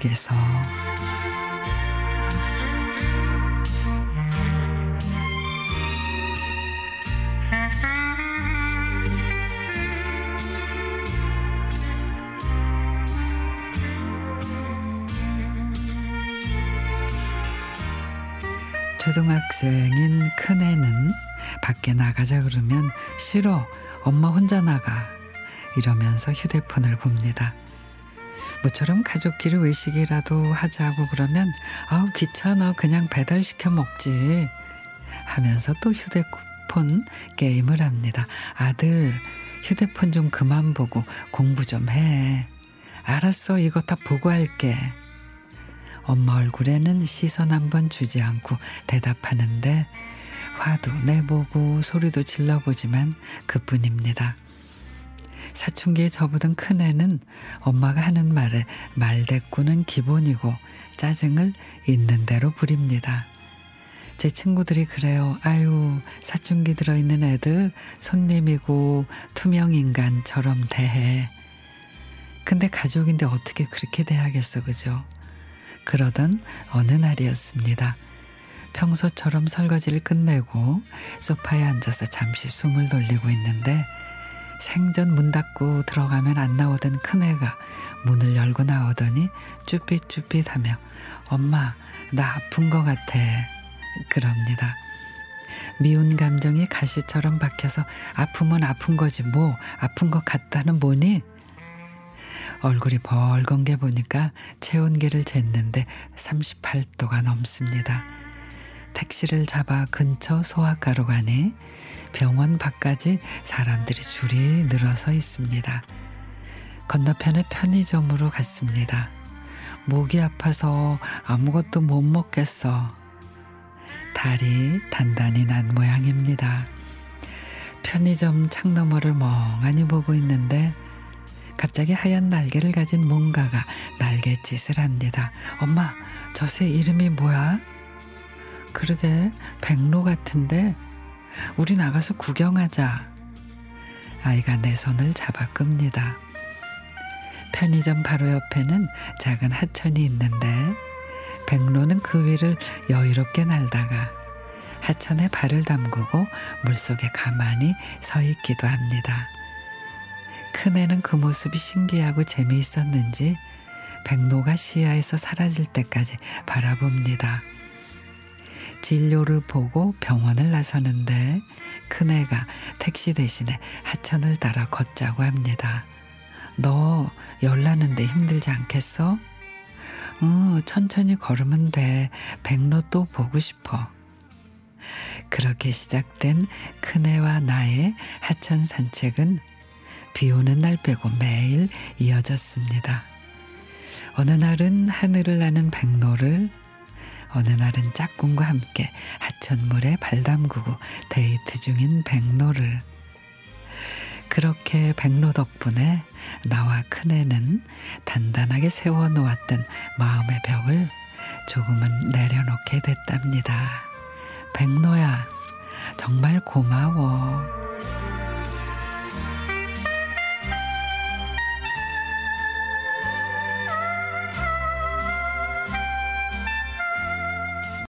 속에서 초등학생인 큰애는 밖에 나가자 그러면 싫어 엄마 혼자 나가 이러면서 휴대폰을 봅니다. 모처럼 가족끼리 외식이라도 하자고 그러면 아우 귀찮아 그냥 배달시켜 먹지 하면서 또 휴대폰 게임을 합니다. 아들 휴대폰 좀 그만 보고 공부 좀 해. 알았어 이거 다 보고 할게. 엄마 얼굴에는 시선 한 번 주지 않고 대답하는데 화도 내보고 소리도 질러보지만 그뿐입니다. 사춘기에 접어든 큰애는 엄마가 하는 말에 말대꾸는 기본이고 짜증을 있는 대로 부립니다. 제 친구들이 그래요. 아유, 사춘기 들어있는 애들 손님이고 투명인간처럼 대해. 근데 가족인데 어떻게 그렇게 대하겠어, 그죠? 그러던 어느 날이었습니다. 평소처럼 설거지를 끝내고 소파에 앉아서 잠시 숨을 돌리고 있는데 생전 문 닫고 들어가면 안 나오던 큰애가 문을 열고 나오더니 쭈삣쭈삣하며 엄마 나 아픈 것 같아 그럽니다. 미운 감정이 가시처럼 박혀서 아프면 아픈 거지 뭐 아픈 것 같다는 뭐니? 얼굴이 벌건 게 보니까 체온계를 쟀는데 38도가 넘습니다. 택시를 잡아 근처 소아과로 가니 병원 밖까지 사람들이 줄이 늘어서 있습니다. 건너편의 편의점으로 갔습니다. 목이 아파서 아무것도 못 먹겠어. 다리 단단히 난 모양입니다. 편의점 창너머를 멍하니 보고 있는데 갑자기 하얀 날개를 가진 뭔가가 날갯짓을 합니다. 엄마, 저새 이름이 뭐야? 그러게 백로 같은데 우리 나가서 구경하자. 아이가 내 손을 잡아 끕니다. 편의점 바로 옆에는 작은 하천이 있는데 백로는 그 위를 여유롭게 날다가 하천에 발을 담그고 물속에 가만히 서 있기도 합니다. 큰애는 그 모습이 신기하고 재미있었는지 백로가 시야에서 사라질 때까지 바라봅니다. 진료를 보고 병원을 나서는데 큰애가 택시 대신에 하천을 따라 걷자고 합니다. 너 열나는데 힘들지 않겠어? 어, 천천히 걸으면 돼. 백로 또 보고 싶어. 그렇게 시작된 큰애와 나의 하천 산책은 비 오는 날 빼고 매일 이어졌습니다. 어느 날은 하늘을 나는 백로를 어느 날은 짝꿍과 함께 하천물에 발 담그고 데이트 중인 백로를 그렇게 백로 덕분에 나와 큰애는 단단하게 세워놓았던 마음의 벽을 조금은 내려놓게 됐답니다. 백로야, 정말 고마워.